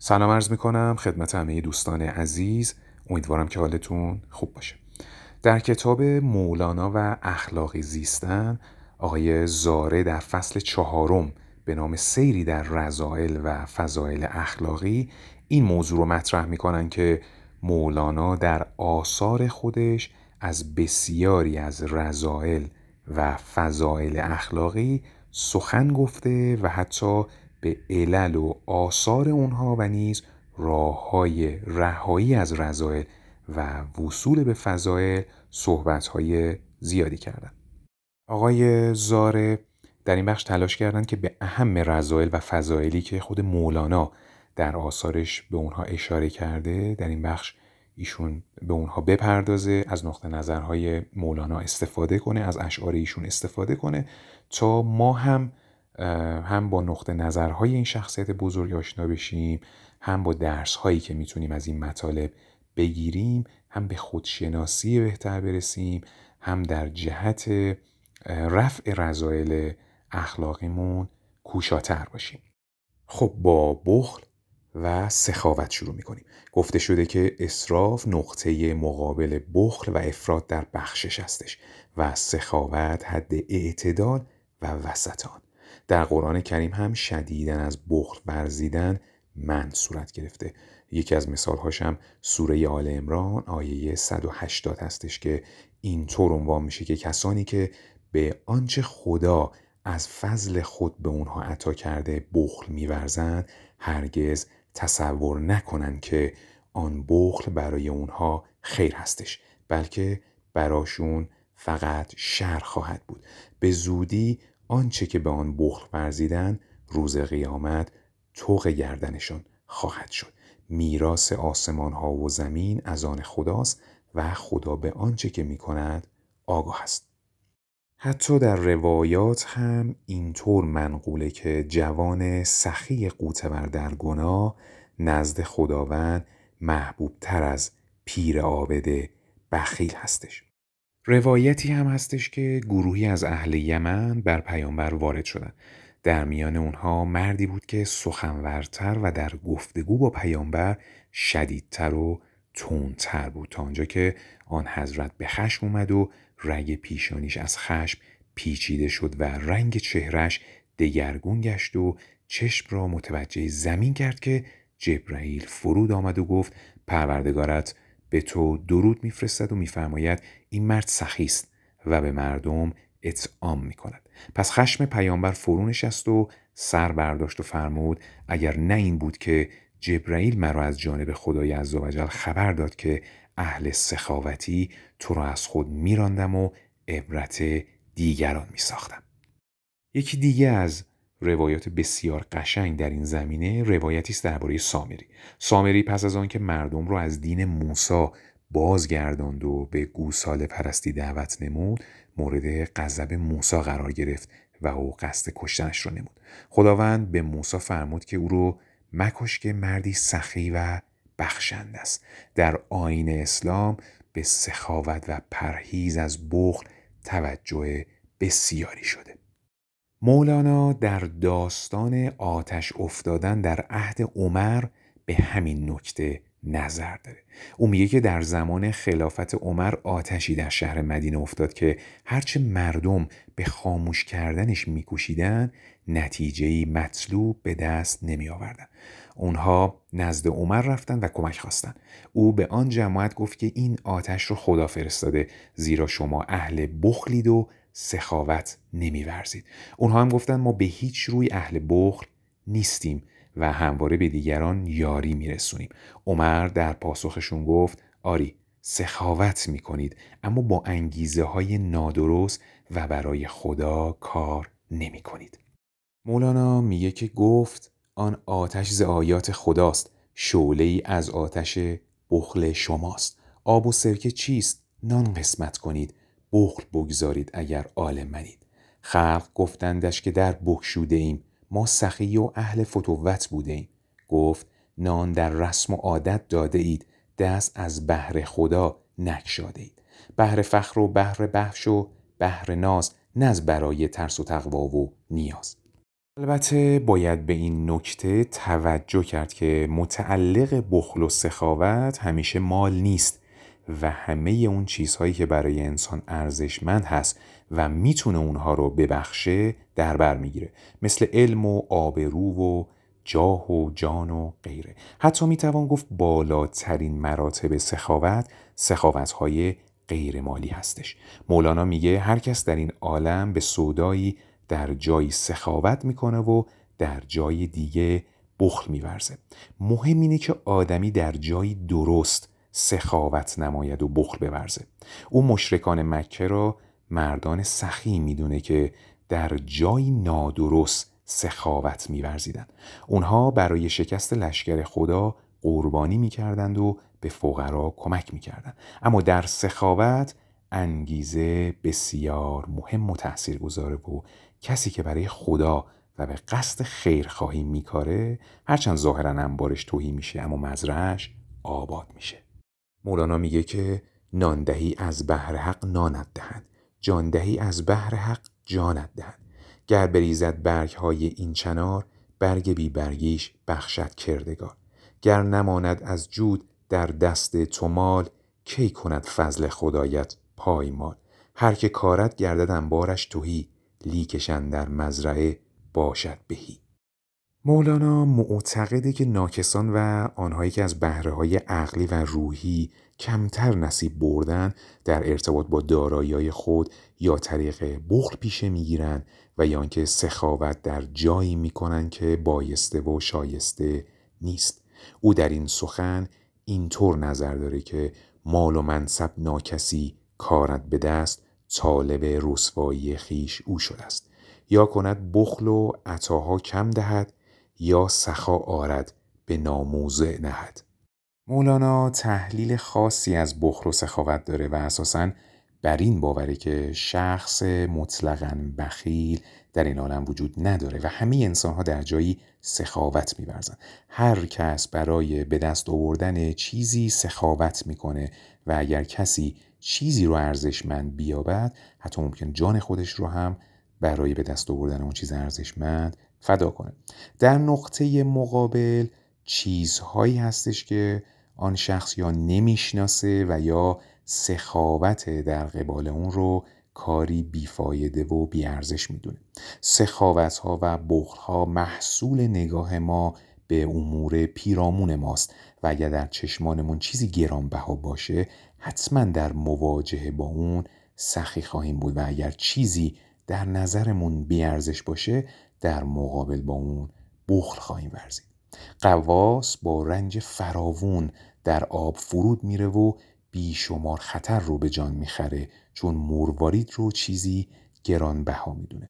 سلام عرض می‌کنم خدمت همه دوستان عزیز. امیدوارم که حالتون خوب باشه. در کتاب مولانا و اخلاقی زیستن آقای زاره در فصل چهارم به نام سیری در رضائل و فضایل اخلاقی این موضوع رو مطرح می‌کنن که مولانا در آثار خودش از بسیاری از رضائل و فضایل اخلاقی سخن گفته و حتی به علل و آثار اونها و نیز راه های رهایی از رضایل و وصول به فضایل صحبت های زیادی کردن. آقای زاره در این بخش تلاش کردند که به اهم رضایل و فضایلی که خود مولانا در آثارش به اونها اشاره کرده در این بخش ایشون به اونها بپردازه از نقطه نظرهای مولانا استفاده کنه از اشعار ایشون استفاده کنه تا ما هم هم با نقطه نظرهای این شخصیت بزرگ آشنا بشیم هم با درس هایی که می‌تونیم از این مطالب بگیریم هم به خودشناسی بهتر برسیم هم در جهت رفع رضایل اخلاقیمون کوشاتر باشیم. خب با بخل و سخاوت شروع می‌کنیم. گفته شده که اصراف نقطه مقابل بخل و افراد در بخشش هستش و سخاوت حد اعتدال و وسطان. در قرآن کریم هم شدیدن از بخل ورزیدن من صورت گرفته. یکی از مثالهاش هم سوره آل امران آیه 180 هستش که اینطور عنوان میشه که کسانی که به آنچه خدا از فضل خود به اونها عطا کرده بخل میورزند هرگز تصور نکنن که آن بخل برای اونها خیر هستش بلکه براشون فقط شر خواهد بود. به زودی آنچه که به آن بخل ورزیدن روز قیامت توق گردنشان خواهد شد. میراث آسمان ها و زمین از آن خداست و خدا به آنچه که می کند آگاه است. حتی در روایات هم اینطور منقوله که جوان سخی قوتور در گناه نزد خداوند محبوب تر از پیر آبده بخیل هستش. روایتی هم هستش که گروهی از اهل یمن بر پیامبر وارد شدن. در میان اونها مردی بود که سخنورتر و در گفتگو با پیامبر شدیدتر و تندتر بود تا آنجا که آن حضرت به خشم اومد و رگ پیشانیش از خشم پیچیده شد و رنگ چهرش دگرگون گشت و چشم را متوجه زمین کرد که جبرئیل فرود آمد و گفت پروردگارت به تو درود میفرستد و میفرماید این مرد سخی است و به مردم اطعام می کند. پس خشم پیامبر فرو نشست و سر برداشت و فرمود اگر نه این بود که جبرئیل مرا از جانب خدای عزوجل خبر داد که اهل سخاوتی تو را از خود میراندم و عبرت دیگران می ساختم. یکی دیگه از روایات بسیار قشنگ در این زمینه روایتی است درباره سامری سامری پس از آنکه مردم را از دین موسی بازگرداند و به گوساله پرستی دعوت نمود مورد غضب موسی قرار گرفت و او قصد کشتنش را نمود. خداوند به موسی فرمود که او رو مکش که مردی سخی و بخشند است. در آین اسلام به سخاوت و پرهیز از بخل توجه بسیاری شده. مولانا در داستان آتش افتادن در عهد عمر به همین نکته نظر داره. او میگه که در زمان خلافت عمر آتشی در شهر مدینه افتاد که هرچه مردم به خاموش کردنش میکوشیدن نتیجه مطلوب به دست نمی آوردن. اونها نزد عمر رفتن و کمک خواستن. او به آن جماعت گفت که این آتش رو خدا فرستاده زیرا شما اهل بخلید و سخاوت نمیورزید. اونها هم گفتن ما به هیچ روی اهل بخل نیستیم. و همواره به دیگران یاری میرسونیم. عمر در پاسخشون گفت آری سخاوت می‌کنید اما با انگیزه های نادرست و برای خدا کار نمی کنید. مولانا میگه که گفت آن آتش ز آیات خداست شعله ای از آتش بخل شماست. آب و سرکه چیست؟ نان قسمت کنید بخل بگذارید اگر عالم منید. خلق گفتندش که در بکشوده ایم. ما سخی و اهل فتوت بوده ایم گفت نان در رسم و عادت داده اید دست از بهر خدا نکشاده اید. بهر فخر و بهر بخش و بهر ناز نه برای ترس و تقوا و نیاز. البته باید به این نکته توجه کرد که متعلق بخل و سخاوت همیشه مال نیست. و همه اون چیزهایی که برای انسان ارزشمند هست و می‌تونه اونها رو ببخشه در بر می‌گیره. مثل علم و آبرو و جاه و جان و غیره. حتی می‌توان گفت بالاترین مراتب سخاوت سخاوتهای غیر مالی هستش. مولانا میگه هر کس در این عالم به سودایی در جایی سخاوت می‌کنه و در جای دیگه بخل میورزه. مهم اینه که آدمی در جایی درست سخاوت نماید و بخل بورزه. او مشرکان مکه را مردان سخی می‌دونه که در جایی نادرست سخاوت میورزیدن. اونها برای شکست لشکر خدا قربانی می‌کردند و به فقرا کمک می‌کردند اما در سخاوت انگیزه بسیار مهم و تأثیر گذاره و کسی که برای خدا و به قصد خیرخواهی میکاره هرچند ظاهرا انبارش توهی میشه اما مزرعش آباد میشه. مولانا میگه که ناندهی از بحر حق نانت دهد. جاندهی از بحر حق جانت دهد. گر بریزد برگ های این چنار برگ بی برگیش بخشد کردگار. گر نماند از جود در دست تو مال کی کند فضل خدایت پایمال هر که کارت گردد انبارش تهی لیکش اندر مزرعه باشد بهی. مولانا معتقده که ناکسان و آنهایی که از بهره های عقلی و روحی کمتر نصیب بردن در ارتباط با دارایی خود یا طریق بخل پیشه می‌گیرند و یا آنکه سخاوت در جایی می‌کنن که بایسته و شایسته نیست. او در این سخن اینطور نظر داره که مال و منصب ناکسی کارت به دست طالب رسوایی خیش او شده است. یا کند بخل و عطاها کم دهد یا سخا آرد به ناموزه نهد. مولانا تحلیل خاصی از بخل و سخاوت داره و اساساً بر این باوره که شخص مطلقا بخیل در این عالم وجود نداره و همه انسان ها در جایی سخاوت میورزن. هر کس برای به دست آوردن چیزی سخاوت می‌کنه و اگر کسی چیزی رو ارزشمند بیابد حتی ممکن جان خودش رو هم برای به دست آوردن اون چیز ارزشمند فدا کنه. در نقطه مقابل چیزهایی هستش که آن شخص یا نمی‌شناسه و یا سخاوت در قبال اون رو کاری بیفایده و بیارزش می‌دونه. سخاوت ها و بخل ها محصول نگاه ما به امور پیرامون ماست و اگر در چشمانمون چیزی گرانبها باشه حتما در مواجهه با اون سخی خواهیم بود و اگر چیزی در نظرمون بیارزش باشه در مقابل با اون بخل خواهیم ورزید. قواس با رنج فراوون در آب فرود میره و بیشمار خطر رو به جان می‌خره چون مروارید رو چیزی گرانبها می‌دونه.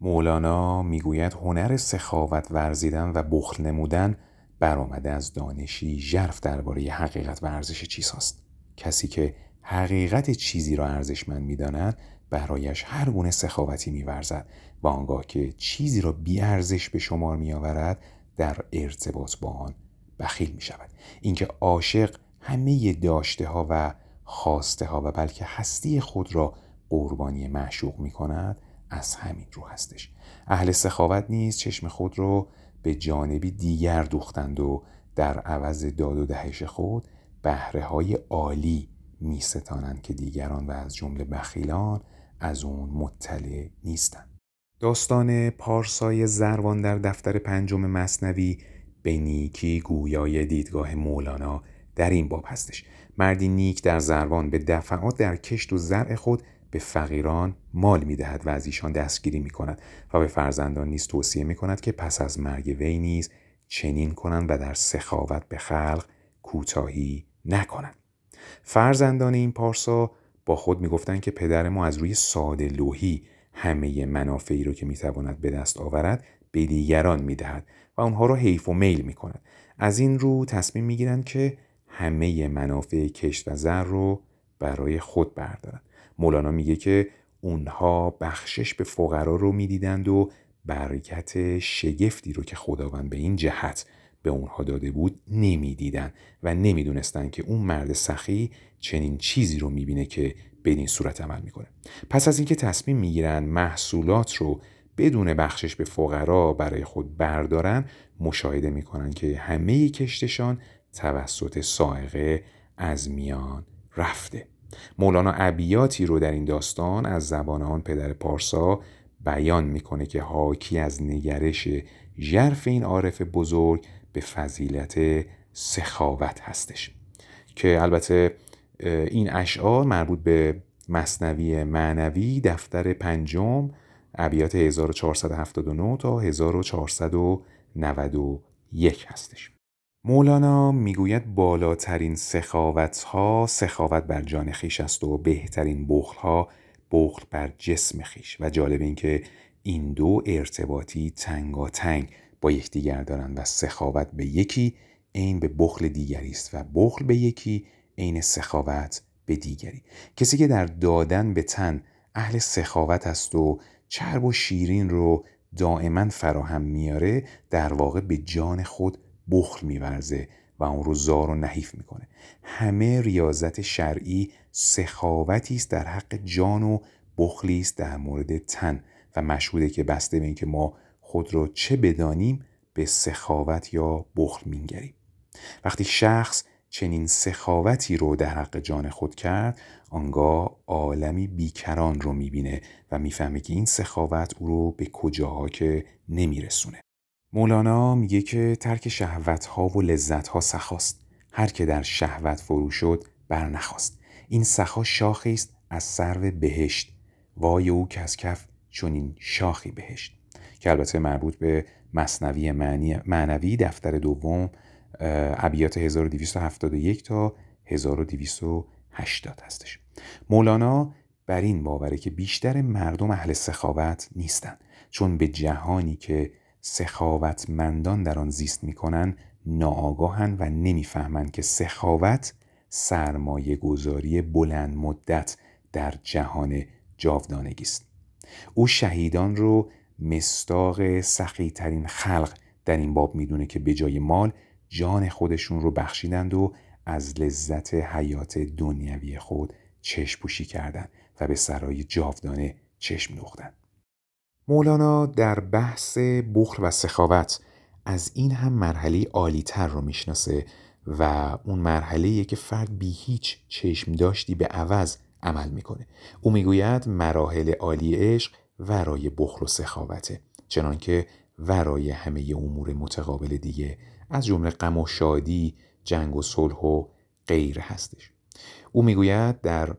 مولانا می‌گوید هنر سخاوت ورزیدن و بخل نمودن برآمده از دانشی ژرف درباره حقیقت و ارزش چیزهاست. کسی که حقیقت چیزی را ارزشمند می‌داند برایش هر گونه سخاوتی میورزد و آنگاه که چیزی را بیارزش به شمار میآورد در ارتباط با آن بخیل می شود اینکه عاشق همه داشته ها و خواسته ها و بلکه هستی خود را قربانی معشوق می کند از همین رو هستش. اهل سخاوت نیز چشم خود را به جانبی دیگر دوختند و در عوض داد و دهش خود بهره های عالی می ستانند که دیگران و از جمله بخیلان از اون مطلع نیستند داستان پارسای زروان در دفتر پنجم مصنوی به نیکی گویای دیدگاه مولانا در این باب هستش. مردی نیک در زروان به دفعات در کشت و زرع خود به فقیران مال می‌دهد و از ایشان دستگیری می کند و به فرزندان نیز توصیه می کند که پس از مرگ وی نیز چنین کنند و در سخاوت به خلق کوتاهی نکنند. فرزندان این پارسا با خود می‌گفتند که پدر ما از روی ساده لوحی همه منافعی رو که می‌تواند به دست آورد به دیگران می‌دهد و اونها رو حیف و میل می‌کند. از این رو تصمیم می‌گیرند که همه منافع کشت و زر رو برای خود بردارند. مولانا میگه که اونها بخشش به فقرا رو می‌دیدند و برکت شگفتی رو که خداوند به این جهت به اونها داده بود نمی‌دیدن و نمی‌دونستند که اون مرد سخی چنین چیزی رو می‌بینه که به این صورت عمل می‌کنه. پس از اینکه تصمیم می‌گیرن محصولات رو بدون بخشش به فقرا برای خود بردارن مشاهده می‌کنن که همه کشتشان توسط سائقه از میان رفته. مولانا ابیاتی رو در این داستان از زبان آن پدر پارسا بیان می‌کنه که حاکی از نگرش ژرف این عارف بزرگ به فضیلت سخاوت هستش. که البته این اشعار مربوط به مصنوی معنوی دفتر پنجم ابیات 1479 تا 1491 هستش. مولانا می‌گوید بالاترین سخاوت ها سخاوت بر جان خیش است و بهترین بخل ها بخل بر جسم خیش. و جالب این که این دو ارتباطی تنگ با یکدیگر دارند و سخاوت به یکی عین به بخل دیگری است و بخل به یکی عین سخاوت به دیگری. کسی که در دادن به تن اهل سخاوت است و چرب و شیرین رو دائما فراهم میاره در واقع به جان خود بخل میورزه و اون رو زار و نحیف می‌کنه. همه ریاضت شرعی سخاوتی است در حق جان و بخلی است در مورد تن و مشهوده که بسته به اینکه ما خود را چه بدانیم به سخاوت یا بخل مینگریم. وقتی شخص چنین سخاوتی رو در حق جان خود کرد آنگاه عالمی بیکران رو می‌بینه و می‌فهمه که این سخاوت او رو به کجاها که نمیرسونه. مولانا میگه که ترک شهوت ها و لذت ها سخاست. هر که در شهوت فرو شد بر نخواست. این سخا شاخی است از سرو بهشت. وای او که از کف چنین شاخی بهشت. که البته مربوط به مصنوی معنوی دفتر دوم ابیات 1271 تا 1280 هستش. مولانا بر این باوره که بیشتر مردم اهل سخاوت نیستند چون به جهانی که سخاوتمندان در آن زیست می‌کنن ناآگاهند و نمی‌فهمند که سخاوت سرمایه گذاری بلند مدت در جهان جاودانگی است. او شهیدان رو مستاق سخی ترین خلق در این باب می‌دونه که به جای مال جان خودشون رو بخشیدند و از لذت حیات دنیوی خود چشم پوشی کردند و به سرای جاودانه چشم دوختند. مولانا در بحث بخل و سخاوت از این هم مرحله عالی تر رو می‌شناسه و اون مرحله که فرد بی هیچ چشم داشتی به عوض عمل می‌کنه او می‌گوید مراحل عالی عشق ورای بخل و سخاوته چنانکه ورای همه امور متقابل دیگه از جمله غم و شادی جنگ و صلح و غیر هستش. او می‌گوید در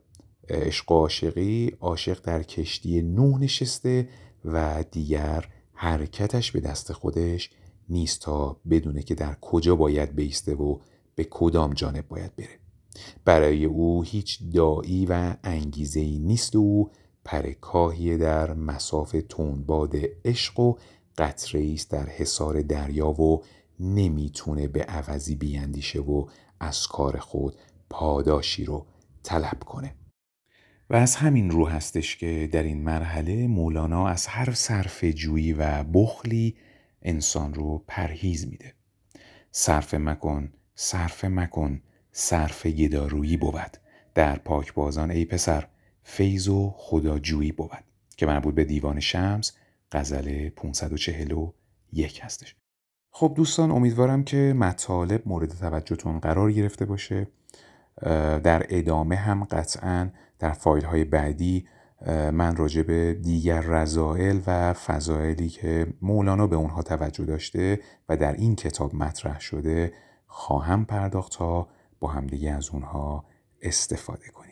عشق و عاشقی عاشق در کشتی نوح نشسته و دیگر حرکتش به دست خودش نیست تا بدونه که در کجا باید بیسته و به کدام جانب باید بره. برای او هیچ دایی و انگیزه ای نیست و پرکاهی در مساف تندباد عشق و قطره است در حصار دریا و نمی‌تونه به عوضی بیاندیشه و از کار خود پاداشی رو طلب کنه. و از همین رو هستش که در این مرحله مولانا از هر صرف جویی و بخلی انسان رو پرهیز میده. صرف مکن صرف مکن صرف گدارویی بود. در پاک بازان ای پسر فیض و خداجویی بود که مربوط به دیوان شمس غزل 541 هستش. خب دوستان امیدوارم که مطالب مورد توجهتون قرار گرفته باشه. در ادامه هم قطعا در فایل های بعدی من راجع به دیگر رضائل و فضائلی که مولانا به اونها توجه داشته و در این کتاب مطرح شده خواهم پرداخت تا با همدیگه از اونها استفاده کنیم.